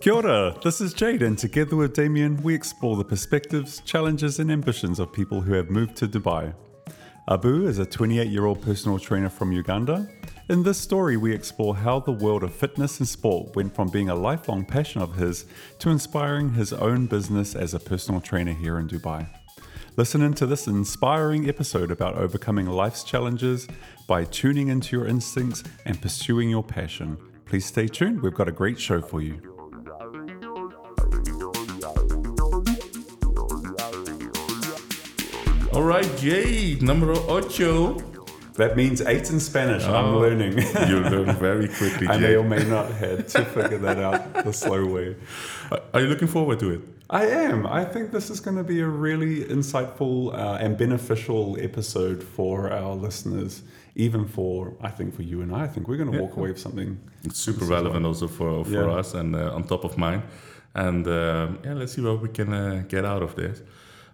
Kia ora, this is Jade, and together with Damien, we explore the perspectives, challenges, and ambitions of people who have moved to Dubai. Abu is a 28 year old personal trainer from Uganda. In this story, we explore how the world of fitness and sport went from being a lifelong passion of his to inspiring his own business as a personal trainer here in Dubai. Listen into this inspiring episode about overcoming life's challenges by tuning into your instincts and pursuing your passion. Please stay tuned, we've got a great show for you. All right, Jade, numero ocho. That means eight in Spanish. I'm Oh. learning. You learn very quickly, I may or may not have to figure that out the slow way. Are- you looking forward to it? I am. I think this is going to be a really insightful uh, and beneficial episode for our listeners, even for, I think, for you and I. I think we're going to walk away with something. It's super relevant also for, for Yeah. us and uh, on top of mind. And um, yeah, let's see what we can uh, get out of this.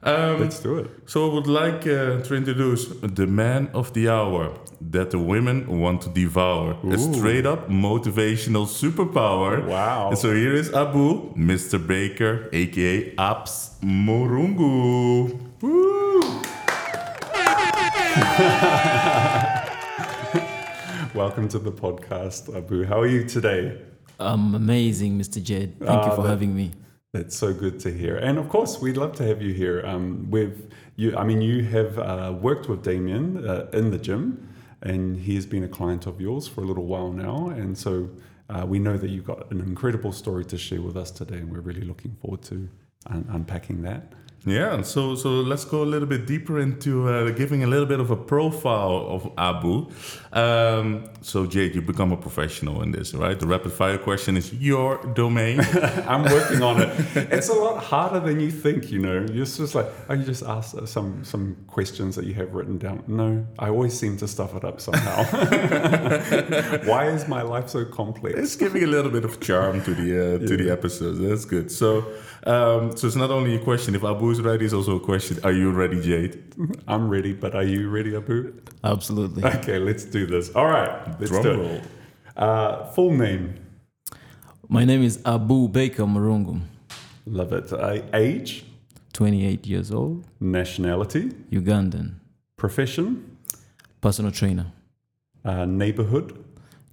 Um, Let's do it. so I would like uh, to introduce the man of the hour that the women want to devour. A straight up motivational superpower. Wow. And so here is Abu, Mr. Baker, aka Abs Murungu. Woo! Welcome to the podcast, Abu. How are you today? I'm amazing, Mr. Jed. Thank Ah, you for that- having me. That's so good to hear. And of course, we'd love to have you here. Um, we've, you, I mean, you have uh, worked with Damien uh, in the gym, and he has been a client of yours for a little while now. And so uh, we know that you've got an incredible story to share with us today, and we're really looking forward to un- unpacking that. Yeah, so so let's go a little bit deeper into uh, giving a little bit of a profile of Abu. Um, so Jade, you become a professional in this, right? The rapid fire question is your domain. I'm working on it. It's a lot harder than you think, you know. You're just like, oh, you just ask uh, some some questions that you have written down. No, I always seem to stuff it up somehow. Why is my life so complex? it's giving a little bit of charm to the uh, to the episodes. That's good. So um, so it's not only a question. If Abu is ready, it's also a question. Are you ready, Jade? I'm ready, but are you ready, Abu? Absolutely. Okay, let's do this. All right, let's Drum do it. roll. Uh, full name. My name is Abu Baker Murungu, Love it. Uh, age, 28 years old, nationality, Ugandan, profession, personal trainer, uh, neighborhood,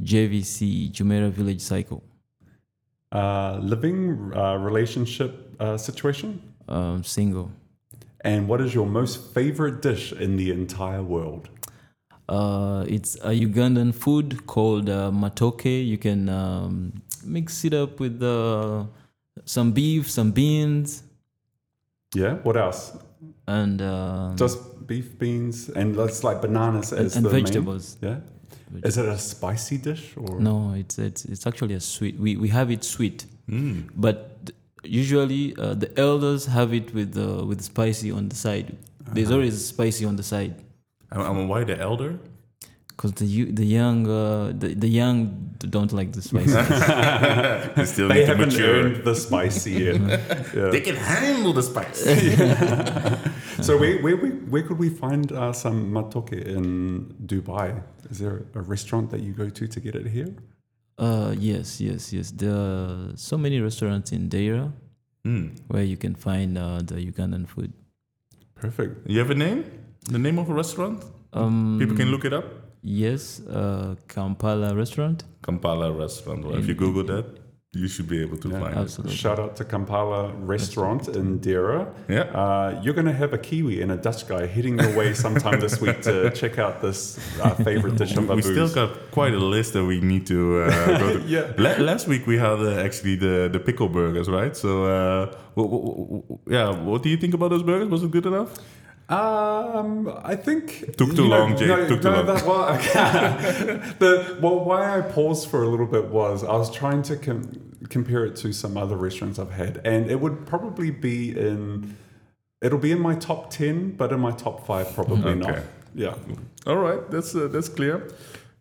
JVC Jumeirah Village Circle, uh, living uh, relationship uh, situation. um, single. And what is your most favorite dish in the entire world? Uh, it's a Ugandan food called uh, matoke. You can um, mix it up with uh, some beef, some beans, Yeah. What else? and um, Just beef, beans, and that's like bananas and, as and the main- vegetables. Yeah. Is it a spicy dish or? No, it's it's it's actually a sweet. We we have it sweet. Mm. but usually uh, the elders have it with uh, with spicy on the side. There's Uh-huh. always spicy on the side And, and why the elder? because the the young uh, the, the young don't like the spicy. They still They need to haven't mature. earned the spicy yet. Yeah. They can handle the spice. So where, where, where could we find uh, some matoke in Dubai? Is there a restaurant that you go to to get it here? uh, yes, yes, yes. There are so many restaurants in Deira Mm. where you can find uh, the Ugandan food. Perfect. You have a name? The name of a restaurant? Um, People can look it up. Yes, uh, Kampala restaurant. Kampala restaurant. Well, if you Google that, you should be able to Yeah. find it. Absolutely. Shout out to Kampala Restaurant in Deira. Yeah. Uh, you're going to have a Kiwi and a Dutch guy heading your way sometime this week to check out this uh, favorite dish of we Abu's. still got quite a list that we need to uh, go to. Yeah. La- last week we had uh, actually the, the pickle burgers, right? So, uh, wh- wh- wh- yeah, what do you think about those burgers? Was it good enough? Um, I think Took too long, Jake, No, took too no, long. That, well, okay. the well, why I paused for a little bit was I was trying to com- compare it to some other restaurants I've had, and it would probably be in. It'll be in my top ten, but in my top five, probably not. Okay. Yeah. All right, that's uh, that's clear.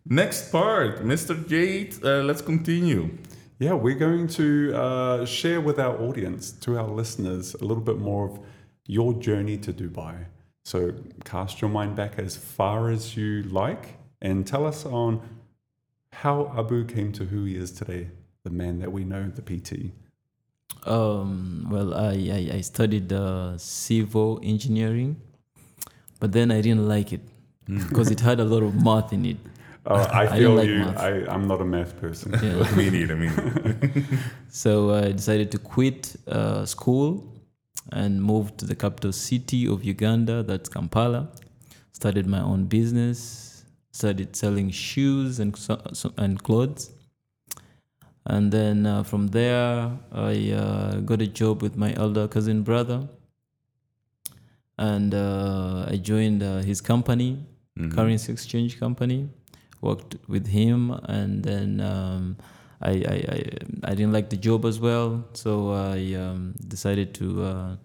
Next part, Mr. Jade. Uh, let's continue. Yeah, we're going to uh, share with our audience, to our listeners, a little bit more of your journey to Dubai. So cast your mind back as far as you like and tell us on how Abu came to who he is today, the man that we know, the PT. Um, well, I, I, I studied uh, civil engineering, but then I didn't like it because it had a lot of math in it. Oh, I I feel like you. math. I, I'm not a math person. Yeah. me neither. Me neither. So I decided to quit uh, school and moved to the capital city of Uganda, that's Kampala. Started my own business, started selling shoes and, and clothes. And then uh, from there, I uh, got a job with my elder cousin brother. And uh, I joined uh, his company, Mhm. currency exchange company. Worked with him, and then um, I, I, I I didn't like the job as well, so I um, decided to uh,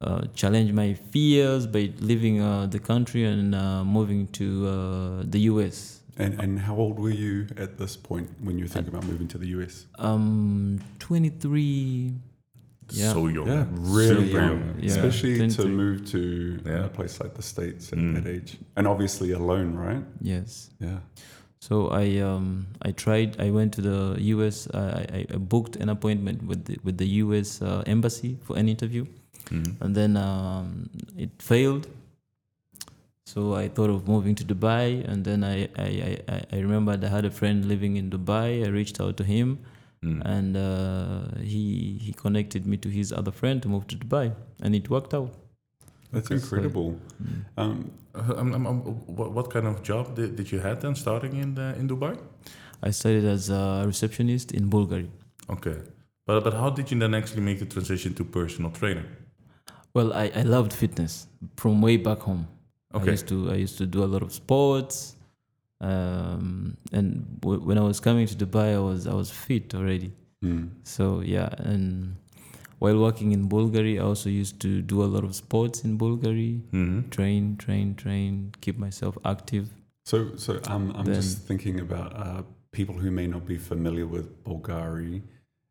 uh, challenge my fears by leaving uh, the country and uh, moving to uh, the US. And, and how old were you at this point when you think about moving to the US? Um, 23. Yeah. So young. Yeah, really Super young, Yeah. especially to move to Yeah. a place like the States at Mm. that age, and obviously alone, right? Yes. Yeah. So I um I tried. I went to the U.S. I, I, booked an appointment with the, with the U.S. Uh, embassy for an interview, Mhm. and then um, it failed. So I thought of moving to Dubai, and then I I, I, I- I remembered I had a friend living in Dubai. I reached out to him, Mm. and uh, he he connected me to his other friend to move to Dubai, and it worked out. That's incredible. Mm. Um, Uh, um, um, um, what, what kind of job did, did you have then starting in uh, in Dubai? I started as a receptionist in Bulgaria. Okay. But, but how did you then actually make the transition to personal trainer? Well, I, I loved fitness from way back home. Okay. I used to I used to do a lot of sports, um, and w- when I was coming to Dubai, I was I was fit already. mm. So yeah, and while working in Bulgaria, I also used to do a lot of sports in Bulgaria. Mm-hmm. Train, train, train, keep myself active. So, so um, I'm Then- just thinking about uh, people who may not be familiar with Bulgari.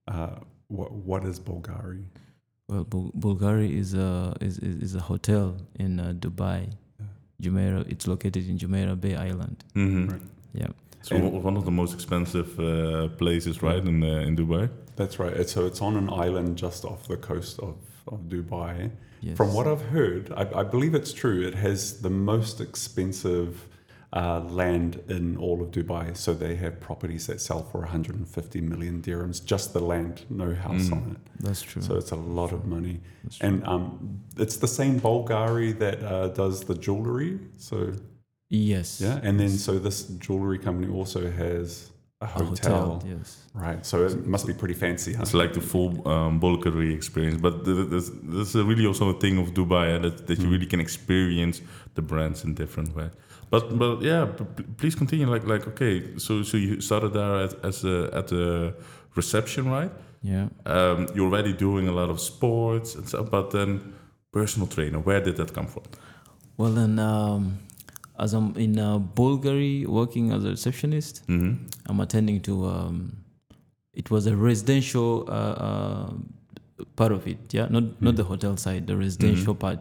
Uh, what what is Bulgari? Well, Bul- Bulgaria is a is, is, is a hotel in uh, Dubai, Jumeirah. It's located in Jumeirah Bay Island. Mm-hmm. Right. Yeah. So one of the most expensive uh, places, right, in uh, in Dubai. That's right. It's, so it's on an island just off the coast of, of Dubai. Yes. From what I've heard, I, I believe it's true. It has the most expensive uh, land in all of Dubai. So they have properties that sell for 150 million dirhams, just the land, no house Mm. on it. That's true. So it's a lot of money. And um, it's the same Bulgari that uh, does the jewelry. So yes. yeah, and then so this jewelry company also has a A hotel, Yes. right? So it must be pretty fancy. Huh? It's like the full um, Bulgari experience. But th- th- this, this is really also a thing of Dubai eh, that, that you Mm. really can experience the brands in different way. But but yeah, p- p- please continue. Like like okay, so so you started there at, as a, at the reception, right? Yeah. Um, you're already doing a lot of sports and stuff, but then personal trainer. Where did that come from? Well, then, um, as I'm in uh, Bulgaria working as a receptionist, hmm I'm attending to. Um, it was a residential uh, uh, part of it. Yeah, not not the hotel side, the residential part.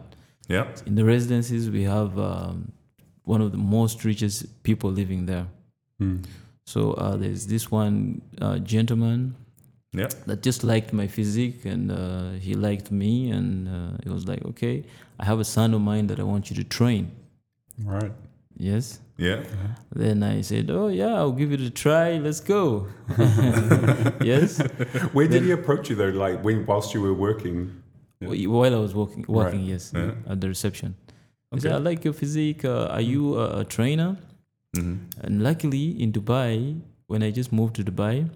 Yeah. In the residences, we have um, one of the most richest people living there. Mm. So uh, there's this one uh, gentleman Yeah. that just liked my physique and uh, he liked me and uh, he was like, okay, I have a son of mine that I want you to train. Right. Yes. Yeah. Then I said, oh yeah, I'll give it a try. Let's go. yes. Where did Then- he approach you though? like when whilst you were working? Yeah. While I was working, working, Right. yes, Yeah. at the reception. He said, I like your physique. Uh, are you a, a trainer? hmm And luckily, in Dubai, when I just moved to Dubai,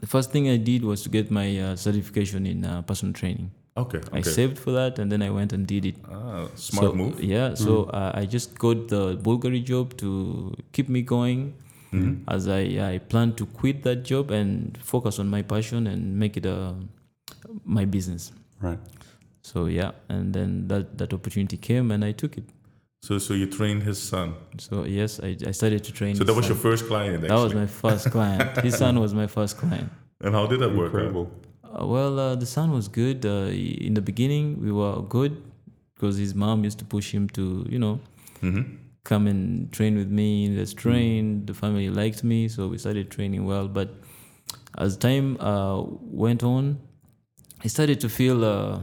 the first thing I did was to get my uh, certification in uh, personal training. Okay. I saved for that, and then I went and did it. Ah, smart so, move. Yeah, so uh, I just got the Bulgari job to keep me going. Mhm. As I I plan to quit that job and focus on my passion and make it uh, my business. Right. So yeah, and then that that opportunity came and I took it. So so you trained his son. So yes, I, I started to train. So his that was son. your first client. Actually. That was my first client. His son was my first client. And how did that work? out? Incredible. Uh, well, uh, the son was good. Uh, in the beginning, we were good because his mom used to push him to, you know, hmm come and train with me. Let's train. The family liked me, so we started training well. But as time uh, went on, I started to feel uh,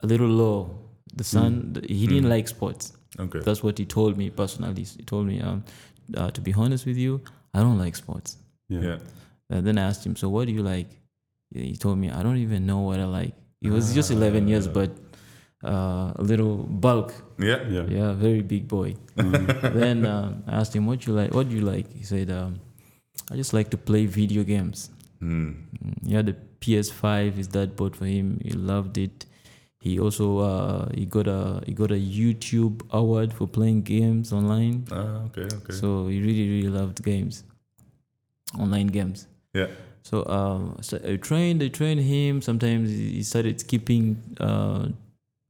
a little low. The son, th- he didn't like sports. Okay. That's what he told me personally. He told me, um, uh, to be honest with you, I don't like sports. Yeah. yeah. And then I asked him, so what do you like? He told me, I don't even know what I like. He was just 11 years, but uh, a little bulk. Yeah. Yeah. Yeah, very big boy. then um, I asked him, what you like? What do you like? He said, um, I just like to play video games. Hmm. Mm, He had a PS5. His dad bought for him. He loved it. He also uh, he got a he got a YouTube award for playing games online. Ah, okay. Okay. So he really really loved games, online games. yeah. So um, so I trained, I trained him. Sometimes he he started skipping uh,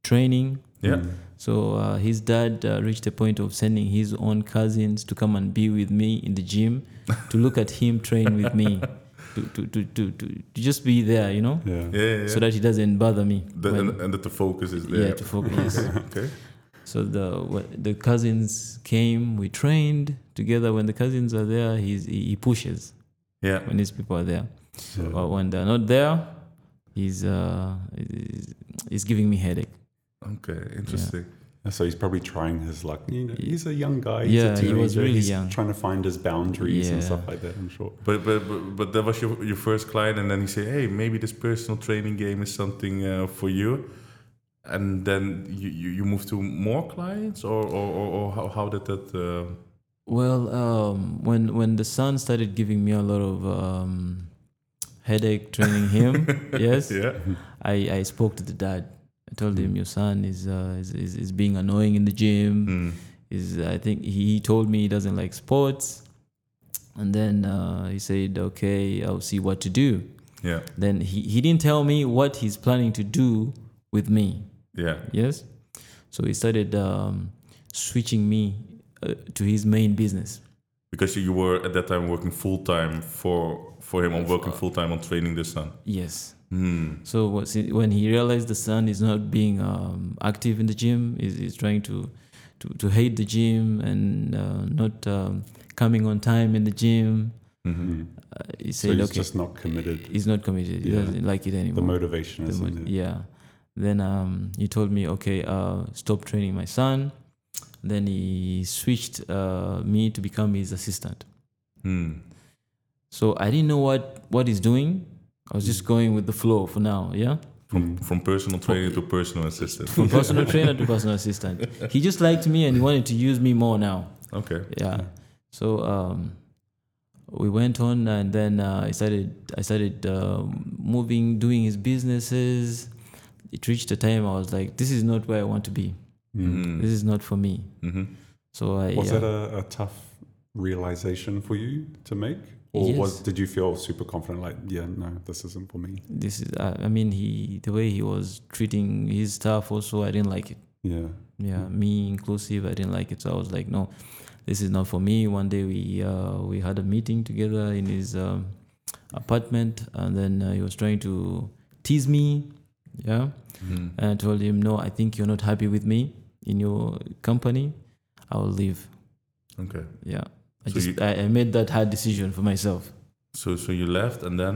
training. Yeah. So uh, his dad uh, reached the point of sending his own cousins to come and be with me in the gym to look at him train with me, to, to, to, to, to, to just be there, you know, Yeah. Yeah. yeah, yeah. so that he doesn't bother me. The- when- and, and that the focus is there. yeah, to focus. okay. So the wh- the cousins came, we trained together. When the cousins are there, he's, he he pushes Yeah. when these people are there. Yeah. But when they're not there, he's uh he's, he's giving me headache. Okay. Interesting. So he's probably trying his luck. You know, he's a young guy. He's Yeah, a he was really he's young. Trying to find his boundaries and stuff like that. I'm sure. But, but but but that was your your first client, and then he said, "Hey, maybe this personal training game is something uh, for you." And then you, you, you moved to more clients, or or, or, or how, how did that? Uh, Well, um, when when the son started giving me a lot of um, headache training him, yes, yeah. I, I spoke to the dad. I told him your son is, uh, is, is is being annoying in the gym. Mm. Is I think he, he told me he doesn't like sports, and then uh, he said, "Okay, I'll see what to do." Yeah. Then he, he didn't tell me what he's planning to do with me. Yeah. Yes, so he started um, switching me uh, to his main business. Because you were at that time working full time for for him, or working full time on training the son. Yes. Hmm. So when he realized the son is not being um, active in the gym, is is trying to, to, to hate the gym and uh, not um, coming on time in the gym, hmm uh, he So he's okay, just not committed. he's not committed. He doesn't like it anymore. The motivation The is mo- in it. yeah. Then um, he told me, okay, uh, stop training my son. Then he switched uh, me to become his assistant. Hmm. So I didn't know what what he's doing. I was just going with the flow for now. Yeah. From from personal trainer to personal assistant. From personal trainer to personal assistant. He just liked me and he wanted to use me more now. Okay. Yeah. So um, we went on, and then uh, I started. I started um moving, doing his businesses. It reached a time I was like, "This is not where I want to be. Mm. This is not for me." hmm So I Was uh, that a, a tough realization for you to make? Or was did you feel super confident like, yeah, no, this isn't for me? this is. I I mean, he the way he was treating his staff also, I didn't like it. Yeah. yeah me inclusive i didn't like it so i was like no this is not for me one day we uh, we had a meeting together in his um, apartment and then uh, he was trying to tease me yeah hmm and i told him no i think you're not happy with me in your company i will leave Okay. yeah i So just you- I, I made that hard decision for myself So so you left, and then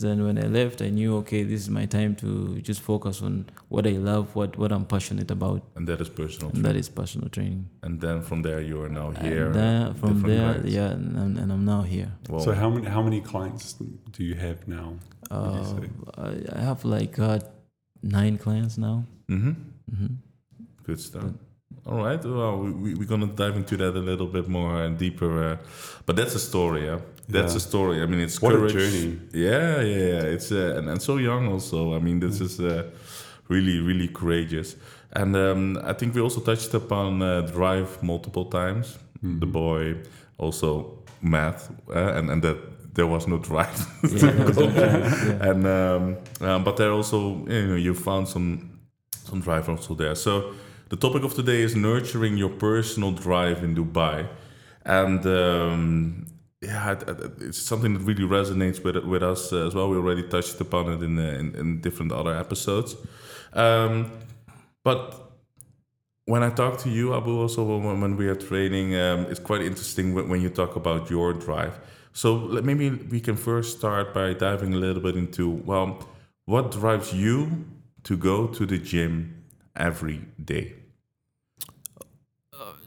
then when i left i knew okay this is my time to just focus on what i love what what i'm passionate about and that is personal. and that is personal training And then from there you are now here. And then from there, clients. yeah, and, I'm- and I'm now here. Well, So how many how many clients do you have now? Would you Uh. I, I have like uh, nine clients now. hmm hmm Good stuff. All right. Well, we, we, we're going to dive into that a little bit more and deeper. Uh, but that's a story, yeah? That's Yeah. a story. I mean, it's What a journey. Yeah, yeah, yeah. It's uh, and, and so young also. I mean, this is uh, really, really courageous. And um, I think we also touched upon uh, drive multiple times. The boy, also math, uh, and and that there was no drive. Yeah, that drive, yeah. and um, um, but there also you know you found some some drive also there. So the topic of today is nurturing your personal drive in Dubai, and um, yeah, it- it- it's something that really resonates with with us as well. We already touched upon it in uh, in, in different other episodes, um, but when I talk to you, Abu, also when, we are training, um, it's quite interesting when you talk about your drive. So maybe we can first start by diving a little bit into well, what drives you to go to the gym every day?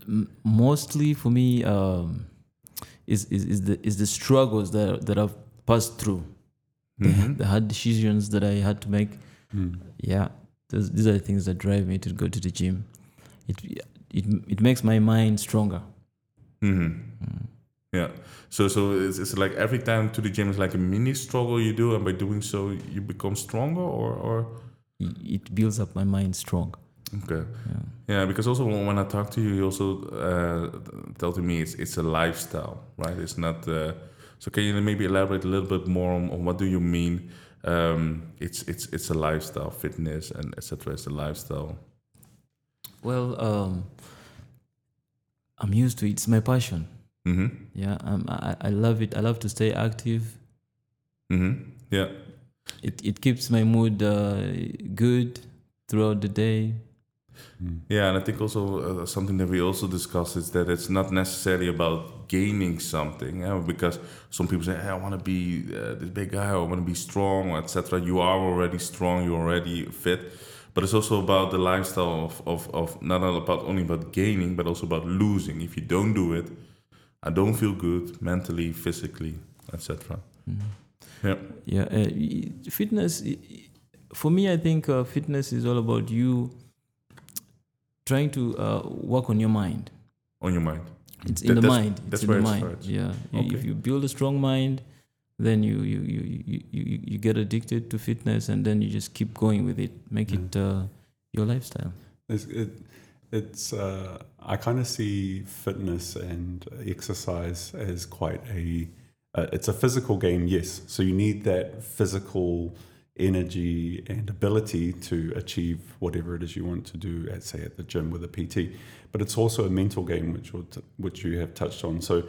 M- mostly for me um, is, is is the is the struggles that that I've passed through, Mhm. the hard decisions that I had to make. Mm. Yeah, those, these are the things that drive me to go to the gym. It it it makes my mind stronger. hmm Yeah. So so it's, it's like every time to the gym is like a mini struggle you do, and by doing so you become stronger, or or It, builds up my mind strong. okay. Yeah. Yeah, because also when when I talk to you, you also uh, tell to me it's it's a lifestyle, right? It's not. Uh, so can you maybe elaborate a little bit more on, on what do you mean? Um, it's it's it's a lifestyle, fitness and etc. It's a lifestyle. Well, um, I'm used to it. It's my passion. Mm-hmm. Yeah, um, I I love it. I love to stay active. Mm-hmm. Yeah. It it keeps my mood uh, good throughout the day. Yeah, and I think also uh, something that we also discussed is that it's not necessarily about gaining something, yeah, because some people say, hey, "I want to be uh, this big guy, or I want to be strong, etc." You are already strong, you're already fit, but it's also about the lifestyle of, of, of not about only about gaining, but also about losing. If you don't do it, I don't feel good mentally, physically, etc. Yeah. Yeah, uh, fitness. y- y- For me, I think uh, fitness is all about you trying to uh, work on your mind. On your mind. It's That- in the that's- mind. that's It's in where the it mind. starts. Yeah. You- If you build a strong mind, then you you, you, you, you you get addicted to fitness, and then you just keep going with it. Make it uh, your lifestyle. It's, it, it's uh, I kind of see fitness and exercise as quite a uh, it's a physical game, yes. So you need that physical energy and ability to achieve whatever it is you want to do, at say at the gym with a PT. But it's also a mental game, which t- which you have touched on. So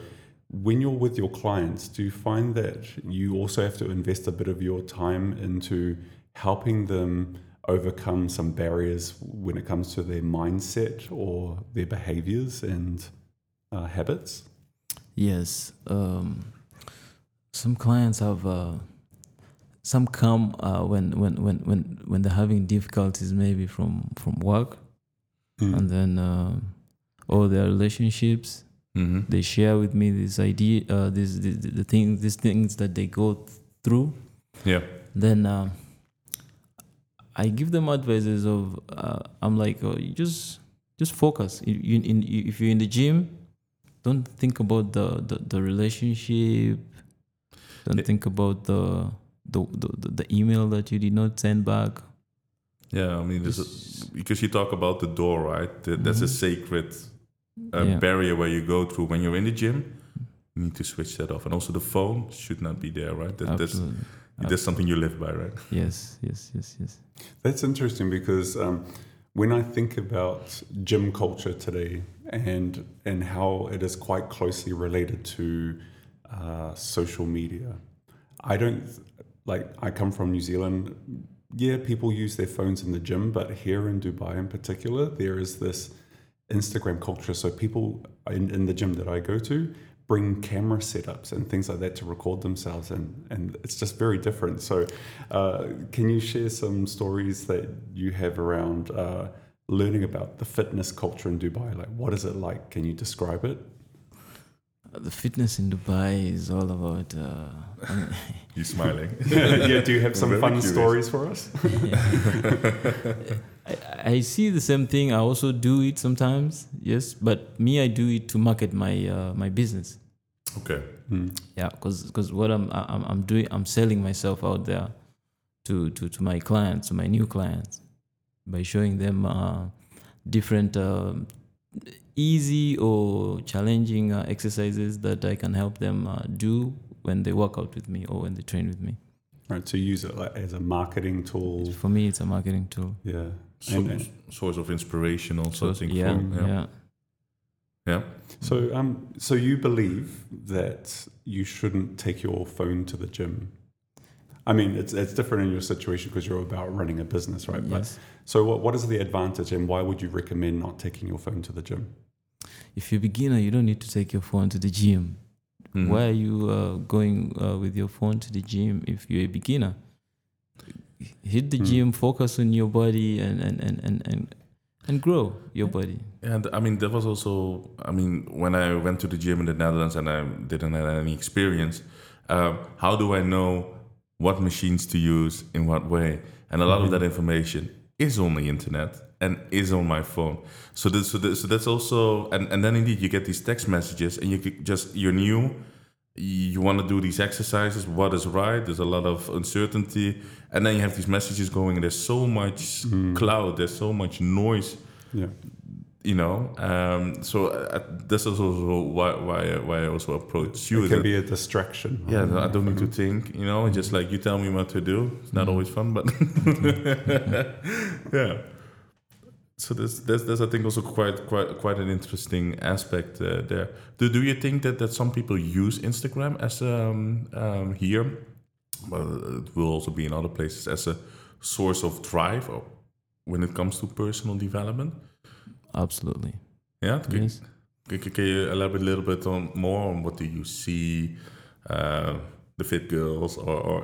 when you're with your clients, do you find that you also have to invest a bit of your time into helping them overcome some barriers when it comes to their mindset or their behaviors and uh, habits? Yes. Um, some clients have uh, some come uh, when, when when when when they're having difficulties maybe from from work and then uh, or their relationships Mm-hmm. they share with me this idea uh, this, this the things these things that they go th- through Yeah. then uh, I give them advices of uh, I'm like oh, you just just focus you, you, in, you, if you're in the gym don't think about the the, the relationship don't Yeah. think about the the, the the email that you did not send back Yeah, I mean, there's a, because you talk about the door, right? That, That's a Mhm. sacred uh, Yeah. barrier where you go through when you're in the gym. You need to switch that off, and also the phone should not be there, right? That, that's Absolutely. that's something you live by, right? yes yes yes yes That's interesting because um, when I think about gym culture today and and how it is quite closely related to uh, social media, I don't like. I come from New Zealand. Yeah, people use their phones in the gym, but here in Dubai, in particular, there is this Instagram culture. So people in, in the gym that I go to bring camera setups and things like that to record themselves, and and it's just very different. So, uh, can you share some stories that you have around uh, learning about the fitness culture in Dubai? Like, what is it like? Can you describe it? The fitness in Dubai is all about uh, I mean, You smiling? yeah. Do you have some fun curious. stories for us? I, I see the same thing. I also do it sometimes. Yes, but me, I do it to market my uh, my business. okay. Hmm. Yeah, because what I'm I'm I'm doing, I'm selling myself out there to to to my clients, to my new clients, by showing them uh, different um easy or challenging uh, exercises that I can help them uh, do when they work out with me or when they train with me. Right. To use it like, as a marketing tool. For me, it's a marketing tool. Yeah. So, And- and- source of inspiration, also. So, think yeah, from, yeah. yeah. yeah. So, um, so you believe that you shouldn't take your phone to the gym? I mean, it's it's different in your situation because you're about running a business, right? But Yes. so, what what is the advantage, and why would you recommend not taking your phone to the gym? If you're a beginner, you don't need to take your phone to the gym. Mhm. Why are you uh, going uh, with your phone to the gym if you're a beginner? hit the gym, focus on your body, and and and and and, and grow your body. And I mean, that was also, I mean, when I went to the gym in the Netherlands and I didn't have any experience, um, how do I know what machines to use in what way? And a lot of mm-hmm. that information is on the internet and is on my phone. So, this, so, this, so that's also, and, and then indeed you get these text messages and you could just, you're new, you want to do these exercises, what is right, there's a lot of uncertainty. And then you have these messages going, and there's so much mm. cloud, there's so much noise Yeah. You know um, so uh, this is also why why why I also approach you It can that- be a distraction. yeah? I don't need to think you know just like you tell me what to do it's not always fun but yeah. So there's, that's that's I think also quite quite quite an interesting aspect uh, there. Do, do you think that that some people use Instagram as um, um, here? Well it will also be in other places as a source of drive or when it comes to personal development Absolutely. yeah Yes. can, can- can you elaborate a little bit on more on what do you see, uh, the fit girls, or, or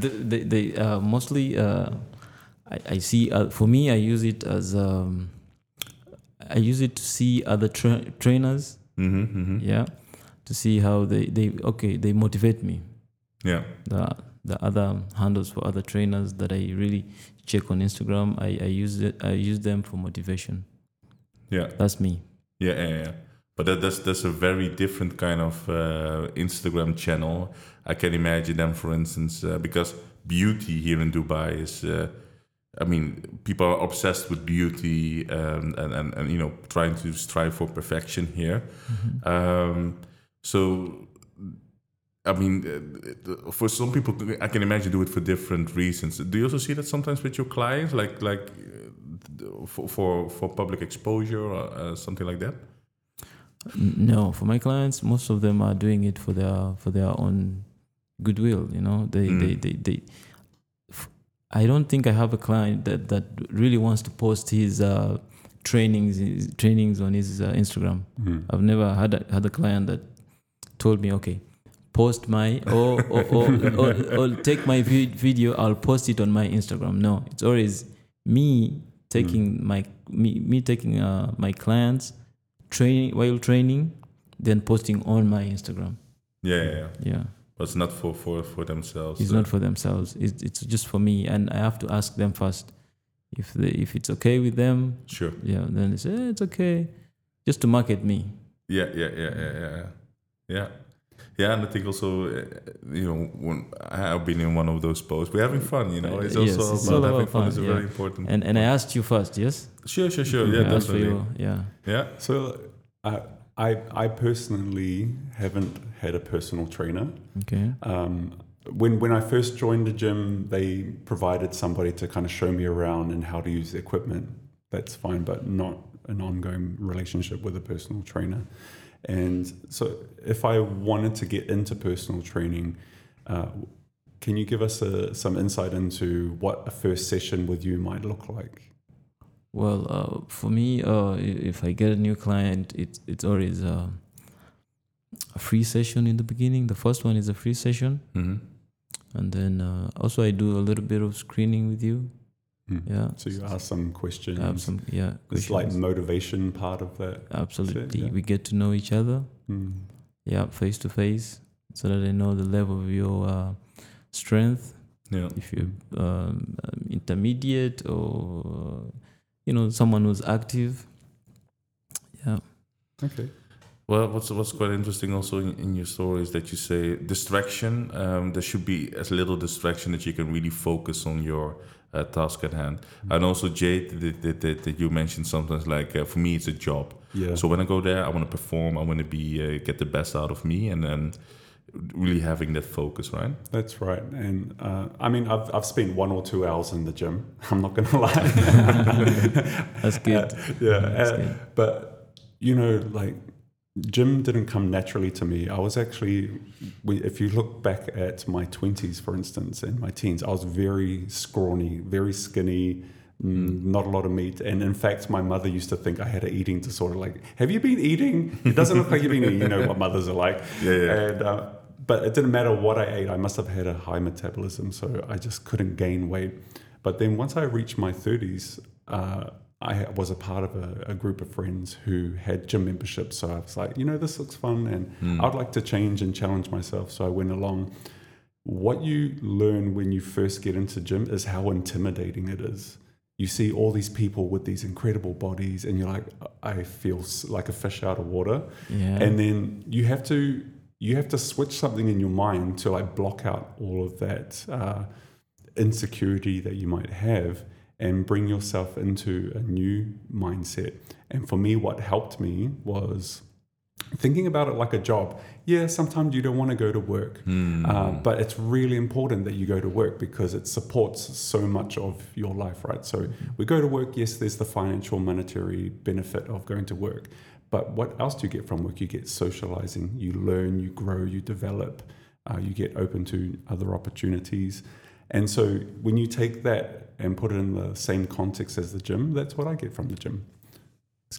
they, they, they uh, mostly uh, I, I see uh, for me I use it as um, I use it to see other tra- trainers. Hmm hmm yeah. To see how they, they okay they motivate me. Yeah, the the other handles for other trainers that I really check on Instagram I, I use it I use them for motivation yeah, that's me yeah, yeah, yeah. But that, that's that's a very different kind of uh, Instagram channel. I can imagine them, for instance, uh, because beauty here in Dubai is. Uh, I mean, people are obsessed with beauty and, and, and, and you know trying to strive for perfection here. Um, so, I mean, uh, for some people, I can imagine do it for different reasons. Do you also see that sometimes with your clients, like like for for, for public exposure or uh, something like that? No, for my clients, most of them are doing it for their for their own goodwill. You know, they Mm. they they. they I don't think I have a client that that really wants to post his uh, trainings his trainings on his uh, Instagram. Mm. I've never had a, had a client that told me, okay, post my or or, or, or, or take my vid- video. I'll post it on my Instagram. No, it's always me taking my me me taking uh, my clients training while training, then posting on my Instagram. Yeah, yeah, yeah. Yeah, But it's not for for for themselves. it's uh, not for themselves. It's it's just for me, and I have to ask them first if they if it's okay with them. sure. Yeah, then they say eh, it's okay, just to market me. Yeah, yeah, yeah, yeah, yeah, yeah. Yeah, yeah, and I think also, uh, you know, when I've been in one of those posts, we're having fun. You know, it's Uh, yes, also it's about all having fun. fun, is a yeah. very important. And and I asked you first, yes? sure, sure, sure. Yeah, I asked for definitely. you. Yeah. Yeah, So, uh, I I personally haven't had a personal trainer. Okay. Um, when when I first joined the gym, they provided somebody to kind of show me around and how to use the equipment. That's fine, but not an ongoing relationship with a personal trainer. And so, if I wanted to get into personal training, uh, can you give us a, some insight into what a first session with you might look like? Well, uh, for me, uh, if I get a new client, it's it's always uh, a free session in the beginning. The first one is a free session, hmm and then uh, also I do a little bit of screening with you. Mm. Yeah. So you ask some questions. I have some yeah. it's like motivation part of that. Absolutely, yeah. we get to know each other. Mm. Yeah, face to face, so that I know the level of your uh, strength. Yeah, If you're um, um, intermediate or you know someone who's active. Yeah. Okay. Well, what's what's quite interesting also in, in your story is that you say distraction. Um, there should be as little distraction that you can really focus on your uh, task at hand. And also, Jade, that, that, that, that you mentioned sometimes like uh, for me it's a job. Yeah. So when I go there, I want to perform. I want to be uh, get the best out of me, and then really having that focus, right? That's right. And uh, I mean, I've, I've spent one or two hours in the gym. I'm not going to lie. That's good. Uh, yeah. That's uh, good. but, you know, like, gym didn't come naturally to me. I was actually, if you look back at my 20s, for instance, and my teens, I was very scrawny, very skinny. mm, Not a lot of meat, and in fact, my mother used to think I had an eating disorder. Like, have you been eating? It doesn't look like you've been eating. You know what mothers are like. Yeah, yeah. And uh, but it didn't matter what I ate. I must have had a high metabolism, so I just couldn't gain weight. But then once I reached my 30s, uh, I was a part of a, a, group of friends who had gym memberships. So I was like, you know, this looks fun and mm. I'd like to change and challenge myself. So I went along. What you learn when you first get into gym is how intimidating it is. You see all these people with these incredible bodies, and you're like, I feel like a fish out of water. Yeah. And then you have to you have to switch something in your mind to like block out all of that uh, insecurity that you might have and bring yourself into a new mindset. And for me, what helped me was thinking about it like a job. Yeah, sometimes you don't want to go to work, mm. uh, but it's really important that you go to work because it supports so much of your life, right? So we go to work, yes, there's the financial, monetary benefit of going to work. But what else do you get from work? You get socializing, you learn, you grow, you develop, uh, you get open to other opportunities. And so when you take that and put it in the same context as the gym, that's what I get from the gym.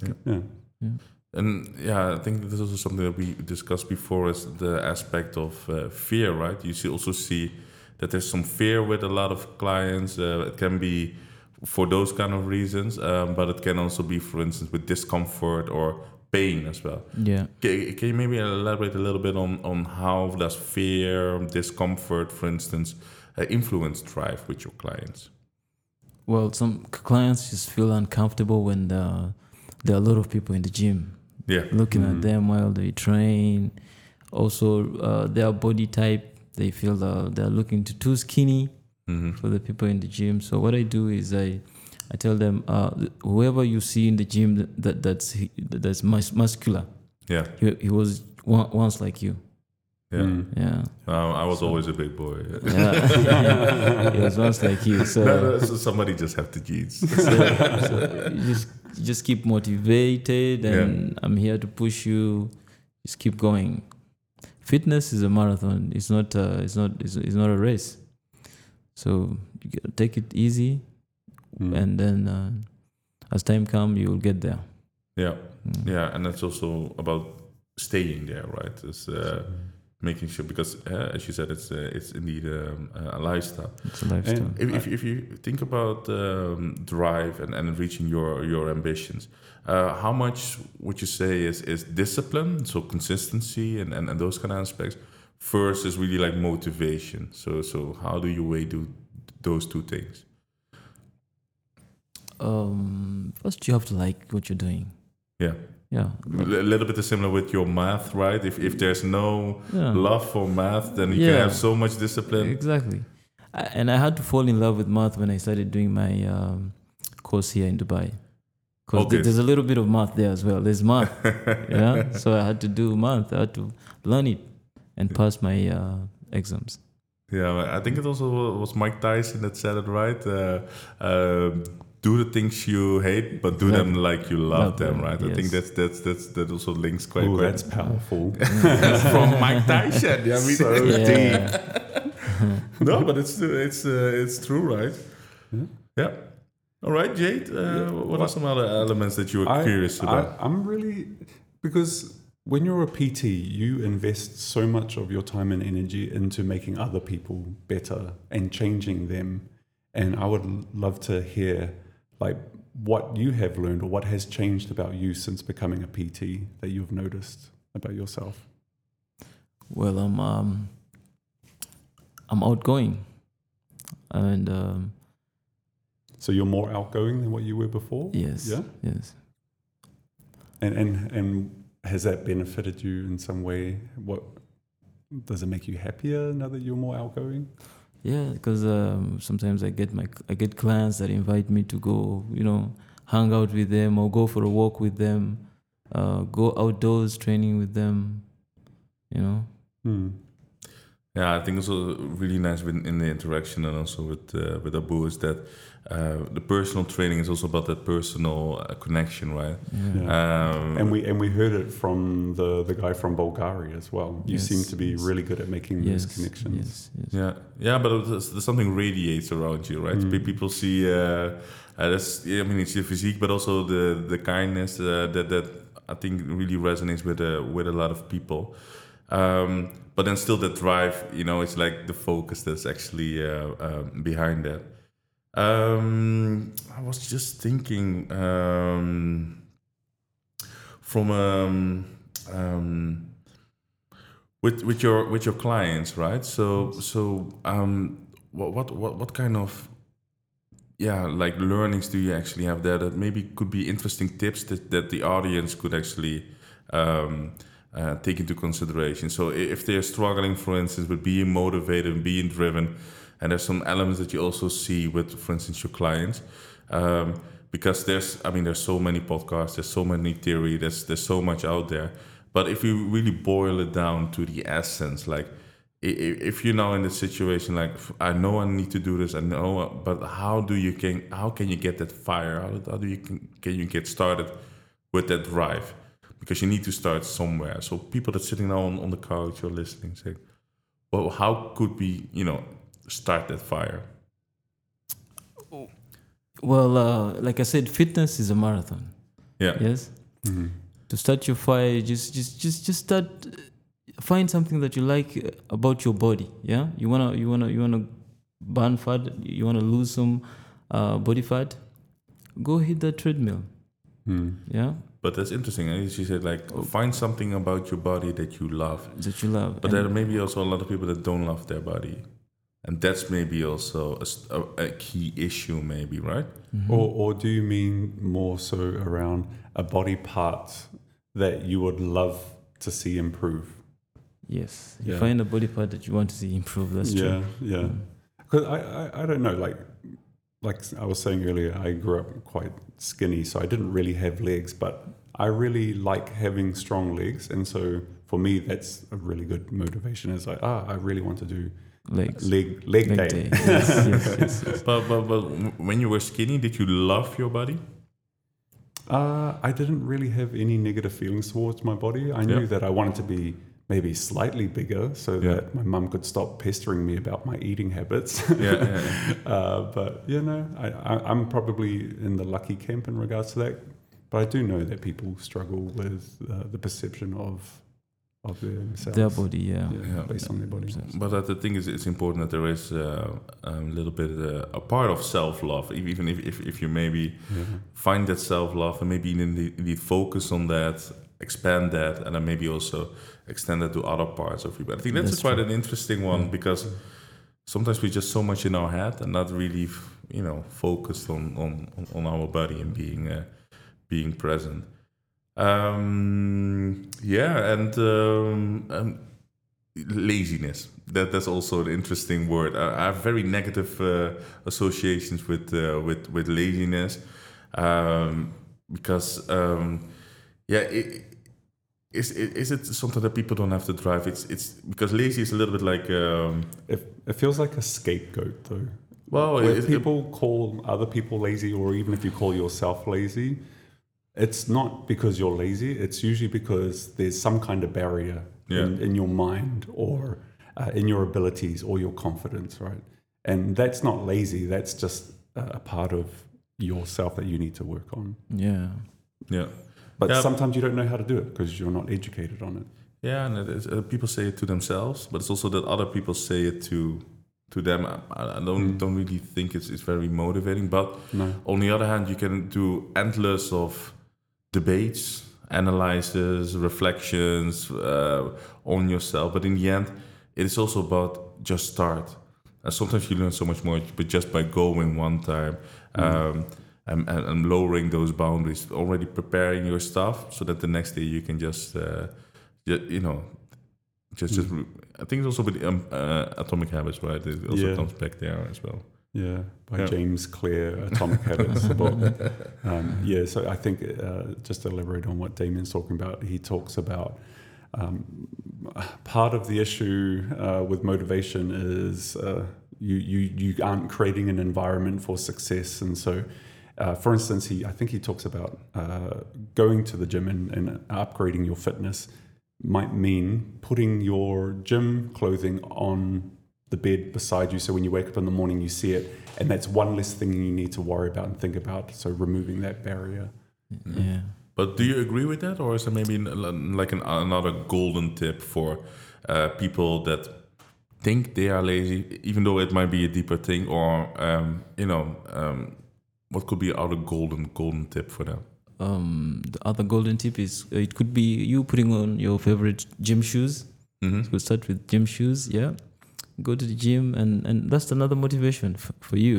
Yeah. yeah. yeah. And yeah, I think this is also something that we discussed before is the aspect of uh, fear, right? You see, also see that there's some fear with a lot of clients. Uh, it can be for those kind of reasons, um, but it can also be, for instance, with discomfort or pain as well. Yeah. Can, can you maybe elaborate a little bit on, on how does fear, discomfort, for instance, uh, influence drive with your clients? Well, some clients just feel uncomfortable when the, there are a lot of people in the gym. Yeah. Looking mm-hmm. at them while they train. Also, uh, their body type, they feel uh, they're looking too, too skinny mm-hmm. for the people in the gym. So what I do is I, I tell them, uh, whoever you see in the gym that that's that's mus- muscular, yeah, he, he was once like you. Yeah. Mm. Yeah. Um, I was so, always a big boy. Yeah. it was once like you. So, so somebody just have the genes. So, so you just you just keep motivated, and yeah. I'm here to push you. Just keep going. Fitness is a marathon. It's not. Uh, it's not. It's, it's not a race. So you take it easy, mm. and then uh, as time comes, you will get there. Yeah. Mm. Yeah, and that's also about staying there, right? It's, uh, making sure because uh, as you said it's uh, it's indeed um, a lifestyle. It's a lifestyle. If, if, if, you think about um, drive and, and reaching your your ambitions uh, how much would you say is is discipline so consistency and, and, and those kind of aspects versus really like motivation? So so how do you weigh do those two things? Um first you have to like what you're doing yeah. Yeah. A little bit similar with your math right? If, if there's no yeah. love for math then you yeah. can have so much discipline. Exactly. I, and i had to fall in love with math when i started doing my um, course here in dubai. Because okay. there's a little bit of math there as well. There's math. Yeah? So i had to do math. I had to learn it and pass my uh, exams. Yeah i think it also was mike tyson that said it right? Uh, uh, do the things you hate, but do them like you love, love them, them, right? Yes. I think that's that's that's that also links quite. Ooh, that's powerful. From Mike Tyson, yeah, I mean, so deep. no, but it's it's uh, it's true, right? Yeah. yeah. All right, Jade. Uh, yeah. What are some other elements that you were I, curious about? I, I'm really because when you're a PT, you invest so much of your time and energy into making other people better and changing them. And I would love to hear like what you have learned or what has changed about you since becoming a PT that you've noticed about yourself? Well, I'm um, I'm outgoing, and um, so you're more outgoing than what you were before. Yes. Yeah. Yes. And and and has that benefited you in some way? What does it make you happier now that you're more outgoing? Yeah, because um, sometimes I get my I get clients that invite me to go, you know, hang out with them or go for a walk with them, uh, go outdoors training with them, you know. Hmm. Yeah, I think also really nice in the interaction and also with uh, with Abu is that uh, the personal training is also about that personal uh, connection, right? Yeah. Um, and we and we heard it from the the guy from Bulgaria as well. You yes, seem to be yes. really good at making yes, those connections. Yeah, yeah, but there's something radiates around you, right? Mm. People see. Uh, uh, that's, I mean, it's your physique, but also the the kindness uh, that that I think really resonates with uh, with a lot of people. Um, but then still the drive, you know, it's like the focus that's actually uh, um, behind that. Um, I was just thinking um, from um, um, with with your with your clients, right? So so um, what what what what kind of yeah like learnings do you actually have there that maybe could be interesting tips that that the audience could actually um, uh, take into consideration. So if they're struggling, for instance, with being motivated and being driven, and there's some elements that you also see with, for instance, your clients, um, because there's, I mean, there's so many podcasts, there's so many theory, there's there's so much out there. But if you really boil it down to the essence, like if you're now in this situation, like I know I need to do this, I know, but how do you can how can you get that fire? How, how do you can, can you get started with that drive? Because you need to start somewhere. So people that sitting now on, on the couch or listening say, well, how could we, you know, start that fire? Well, uh, like I said, fitness is a marathon. Yeah. Yes. Mhm. To start your fire, just just just just start. uh, Find something that you like uh, about your body. Yeah. You wanna you wanna you wanna burn fat. You wanna lose some uh, body fat. Go hit that treadmill. Mm. Yeah. But that's interesting. eh? She said, like, find something about your body that you love. That you love. But And- there may be also a lot of people that don't love their body. And that's maybe also a key issue, maybe, right? Or, or do you mean more so around a body part that you would love to see improve? Yes. You Yeah. find a body part that you want to see improve. That's yeah, true. yeah. Mm. Because I, I, I don't know, like, like I was saying earlier, I grew up quite skinny, so I didn't really have legs, but I really like having strong legs, and so for me, that's a really good motivation. Is like, ah, I really want to do Legs. leg leg, Leg day. day. Yes, yes, yes, yes. But, but, but when you were skinny, did you love your body? Uh, I didn't really have any negative feelings towards my body. I knew Yeah. that I wanted to be maybe slightly bigger so Yeah. that my mum could stop pestering me about my eating habits. Yeah, yeah, yeah. uh, but you know, I, I, I'm probably in the lucky camp in regards to that. But I do know that people struggle with uh, the perception of of themselves. Their body, yeah. yeah, Yeah. based on their body. But uh, the thing is, it's important that there is uh, a little bit uh, a part of self love, even if, if, if you maybe Yeah. find that self love and maybe indeed, indeed focus on that, expand that, and then maybe also extend that to other parts of you. But I think that's, That's quite true. an interesting one because sometimes we're just so much in our head and not really, you know, focused on on, on our body and being uh, being present. Um, yeah, and um, um, laziness. That that's also an interesting word. I, I have very negative uh, associations with uh, with with laziness um, because um, yeah. It, is, is it something that people don't have to drive? It's it's because lazy is a little bit like um, It, it feels like a scapegoat, though. well, Where it- it- people call other people lazy, or even if you call yourself lazy, it's not because you're lazy. It's usually because there's some kind of barrier in, in your mind or uh, in your abilities or your confidence, right? And that's not lazy. That's just a, a part of yourself that you need to work on. Yeah. yeah. But sometimes you don't know how to do it because you're not educated on it. Yeah, and is, uh, people say it to themselves, but it's also that other people say it to to them. I, I don't Mm. don't really think it's it's very motivating. But No. on the other hand, you can do endless of debates, analyses, reflections uh, on yourself. But in the end, it is also about just start. And sometimes you learn so much more, but just by going one time. Um, and, and, and lowering those boundaries, already preparing your stuff so that the next day you can just, uh, you know, just just. I think it's also with um, uh, Atomic Habits, right? It also Yeah. comes back there as well. Yeah, by Yeah. James Clear, Atomic Habits. the book. Um, yeah, so I think uh, just to elaborate on what Damien's talking about, he talks about um, part of the issue uh, with motivation is uh, you, you you aren't creating an environment for success, and so. Uh, for instance, he I think he talks about uh, going to the gym and, and upgrading your fitness might mean putting your gym clothing on the bed beside you. So when you wake up in the morning, you see it, and that's one less thing you need to worry about and think about. So removing that barrier. Yeah. But do you agree with that, or is there maybe like an, another golden tip for uh, people that think they are lazy, even though it might be a deeper thing, or um, you know, um, what could be other golden golden tip for them? Um, the other golden tip is uh, it could be you putting on your favorite gym shoes. hmm We start with gym shoes. Yeah, go to the gym, and and that's another motivation f- for you.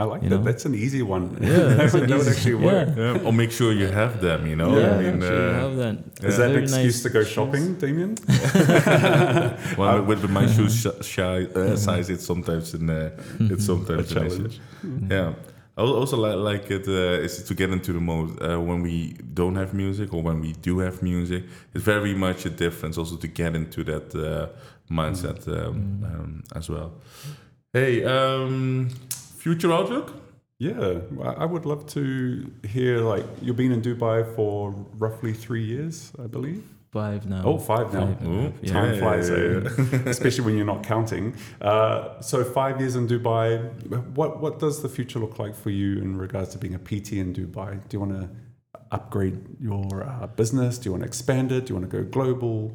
I like You that. know? That's an easy one. Yeah, that's that an would easy- actually yeah. work. Yeah, or make sure you have them. You know, yeah, I mean, sure you uh, have that. Is that an excuse nice to go shoes. shopping, Damien? well, with, with my shoes sh- shy, uh, size, it's sometimes an, uh, it's sometimes A an issue. challenge. Yeah. I al- also li- like it uh, is to get into the mode uh, when we don't have music or when we do have music. It's very much a difference also to get into that uh, mindset um, um, as well. Hey, um, future outlook? Yeah, I I would love to hear like you've been in Dubai for roughly three years, I believe. Five now. Oh, five now. Five Ooh, half, yeah. Time Yeah, flies, yeah, eh? especially when you're not counting. Uh, so five years in Dubai. What what does the future look like for you in regards to being a PT in Dubai? Do you want to upgrade your uh, business? Do you want to expand it? Do you want to go global?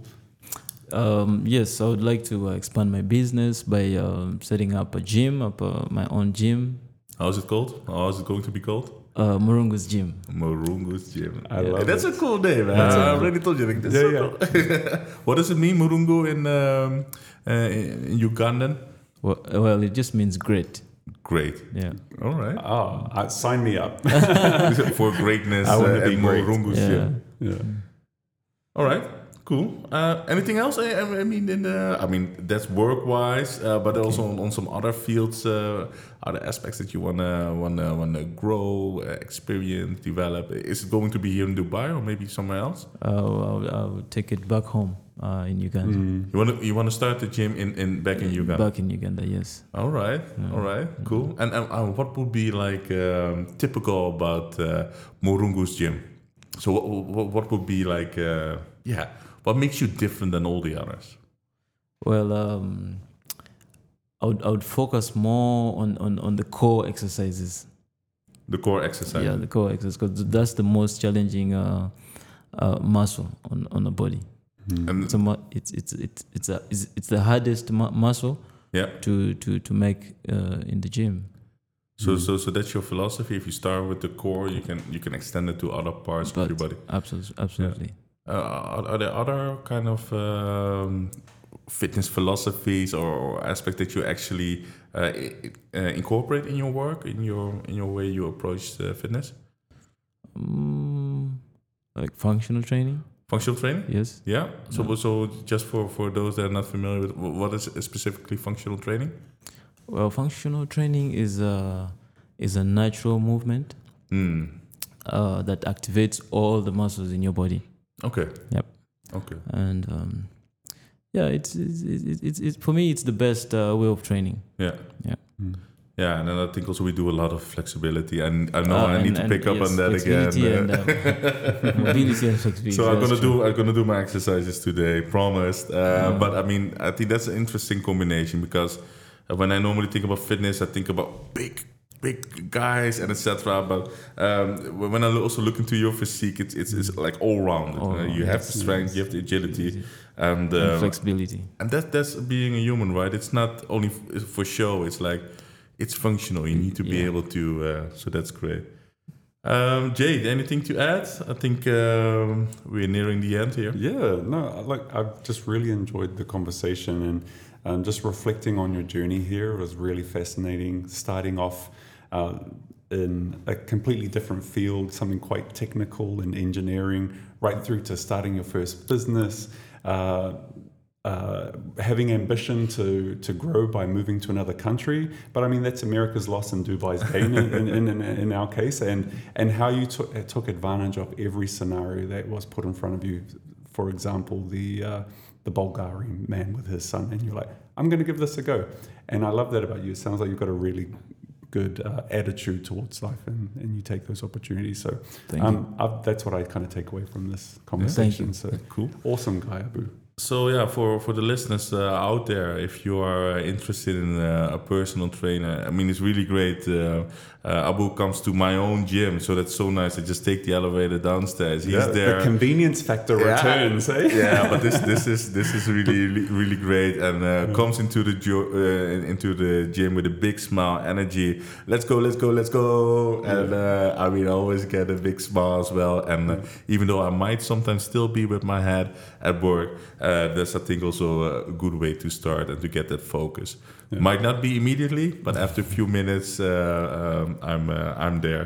Um, yes, I would like to uh, expand my business by um setting up a gym, up uh, my own gym, How's it called? How is it going to be called? Uh, Murungu's Gym. Murungu's Gym. I Yeah. love That's it. a cool name. man. That's a- I already told you. Like, that's Yeah, so yeah. cool. what does it mean, Murungu, in, um, uh, in Ugandan? Well, well, it just means great. Great. Yeah. All right. Oh, uh, sign me up. For greatness I wanna uh, be and great. Murungu's Yeah. Gym. yeah. All right, cool. Uh, anything else? I, I mean, in the, I mean, that's work-wise, uh, but also on, on some other fields, uh, other aspects that you wanna wanna wanna grow, uh, experience, develop. Is it going to be here in Dubai or maybe somewhere else? Uh, I'll, I'll take it back home uh, in Uganda. Mm. You wanna you wanna start the gym in, in back in Uganda? Back in Uganda, yes. All right, Yeah. all right, cool. And, and uh, what would be like um, typical about uh, Murungu's gym? So what, what, what would be like? Uh, yeah, what makes you different than all the others? Well, um, I would I would focus more on, on, on the core exercises. The core exercise. Yeah, the core exercise because that's the most challenging uh, uh, muscle on, on the body. Mm. And It's a it's it's it's it's a, it's, it's the hardest mu- muscle yeah, to to to make uh, in the gym. so so so that's your philosophy. If you start with the core, you can you can extend it to other parts But- of your body. Absolutely, absolutely. Uh, are, are there other kind of um, fitness philosophies or, or aspects that you actually uh, uh, incorporate in your work, in your in your way you approach uh, fitness? Mm, like functional training, Functional training. yes. Yeah. So Yeah. so just for for those that are not familiar with what is specifically functional training? Well, functional training is a is a natural movement uh, that activates all the muscles in your body, Okay. Yep. Okay. and um, yeah, it's it's, it's it's it's for me it's the best uh, way of training. Yeah. Mm. Yeah, and then I think also we do a lot of flexibility, and I know Uh, I and- need to and pick up yes, on that again. and, um, mobility and flexibility. so I'm gonna true. do I'm gonna do my exercises today, promised. Uh, Yeah. But I mean, I think that's an interesting combination because uh, when I normally think about fitness, I think about big, big guys and etc. But um, when I also look into your physique, it's it's, it's like all round. All round, you have yes, the strength, you have the agility, Easy. and, And um, flexibility. and that that's being a human, right? It's not only f- for show. It's like it's functional. You need to be Yeah. able to. Uh, so that's great. Um, Jade, anything to add? I think um, we're nearing the end here. Yeah, no, I- like I've just really enjoyed the conversation and um, just reflecting on your journey here was really fascinating. Starting off uh, in a completely different field, something quite technical in engineering, right through to starting your first business. Uh, uh, having ambition to to grow by moving to another country, but I mean that's America's loss and Dubai's gain in, in, in, in our case, and and how you took took advantage of every scenario that was put in front of you. For example, the uh, the Bulgarian man with his son, and you're like, I'm going to give this a go, and I love that about you. It sounds like you've got a really good uh, attitude towards life, and, and you take those opportunities. So Thank you. um, I've, that's what I kind of take away from this conversation. So Cool. awesome guy, Abu. So yeah, for for the listeners uh, out there, if you are interested in uh, a personal trainer, I mean, it's really great. Uh, uh, Abu comes to my own gym, so that's so nice. I just take the elevator downstairs. He's Yeah, there. The convenience factor Yeah. returns, eh? yeah, but this this is this is really really, great, and uh, comes into the jo- uh, into the gym with a big smile, energy. Let's go, let's go, let's go! And uh, I mean, I always get a big smile as well. And uh, even though I might sometimes still be with my head at work, uh, that's I think also a good way to start and to get that focus. Might not be immediately, but after a few minutes, uh, um, I'm uh, I'm there.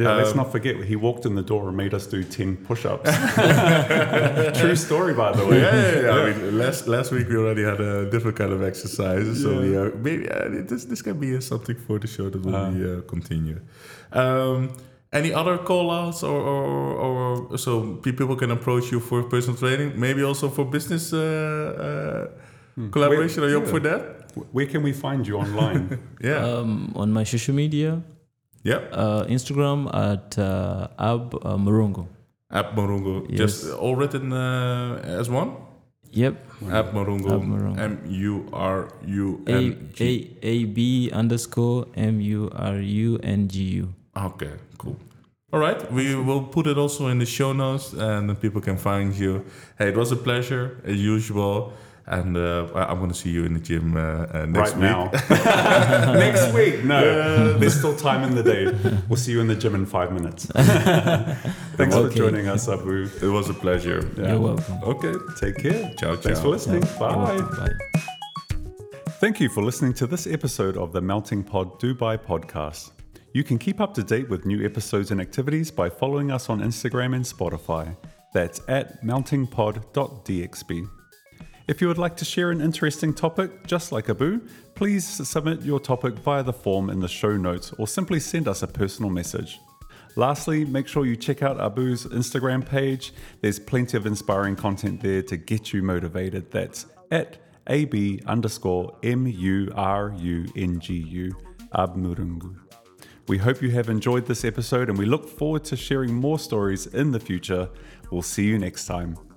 Yeah, let's Um, not forget he walked in the door and made us do 10 push ups. True story, by the way. yeah, yeah, yeah. I mean, last last week we already had a different kind of exercises, so we are maybe uh, this this can be uh, something for the show that will be uh, continue. Um, any other call outs or, or, or so people can approach you for personal training, maybe also for business uh, uh, collaboration? Are you up for that? Where can we find you online? Yeah, Um, on my social media, yeah. uh, Instagram at uh, Ab uh, Murungu. Ab Murungu, Yes. just all written uh, as one. Yep. Ab Murungu, Ab Murungu. M U R U A N G. A A B underscore M U R U N G U. Okay, cool. All right, we will put it also in the show notes, and then people can find you. Hey, it was a pleasure as usual, and uh, I- I'm going to see you in the gym uh, uh, next right week. now. Next week. No, there's still time in the day. We'll see you in the gym in five minutes. Thanks for joining us, Abu. It was a pleasure. Yeah. You're welcome. Okay, Take care. Ciao, ciao. Thanks for listening. You're Bye. Bye. Thank you for listening to this episode of the Melting Pod Dubai podcast. You can keep up to date with new episodes and activities by following us on Instagram and Spotify. That's at meltingpod.dxb. If you would like to share an interesting topic, just like Abu, please submit your topic via the form in the show notes or simply send us a personal message. Lastly, make sure you check out Abu's Instagram page. There's plenty of inspiring content there to get you motivated. That's at AB underscore M U R U N G U Abmurungu. We hope you have enjoyed this episode and we look forward to sharing more stories in the future. We'll see you next time.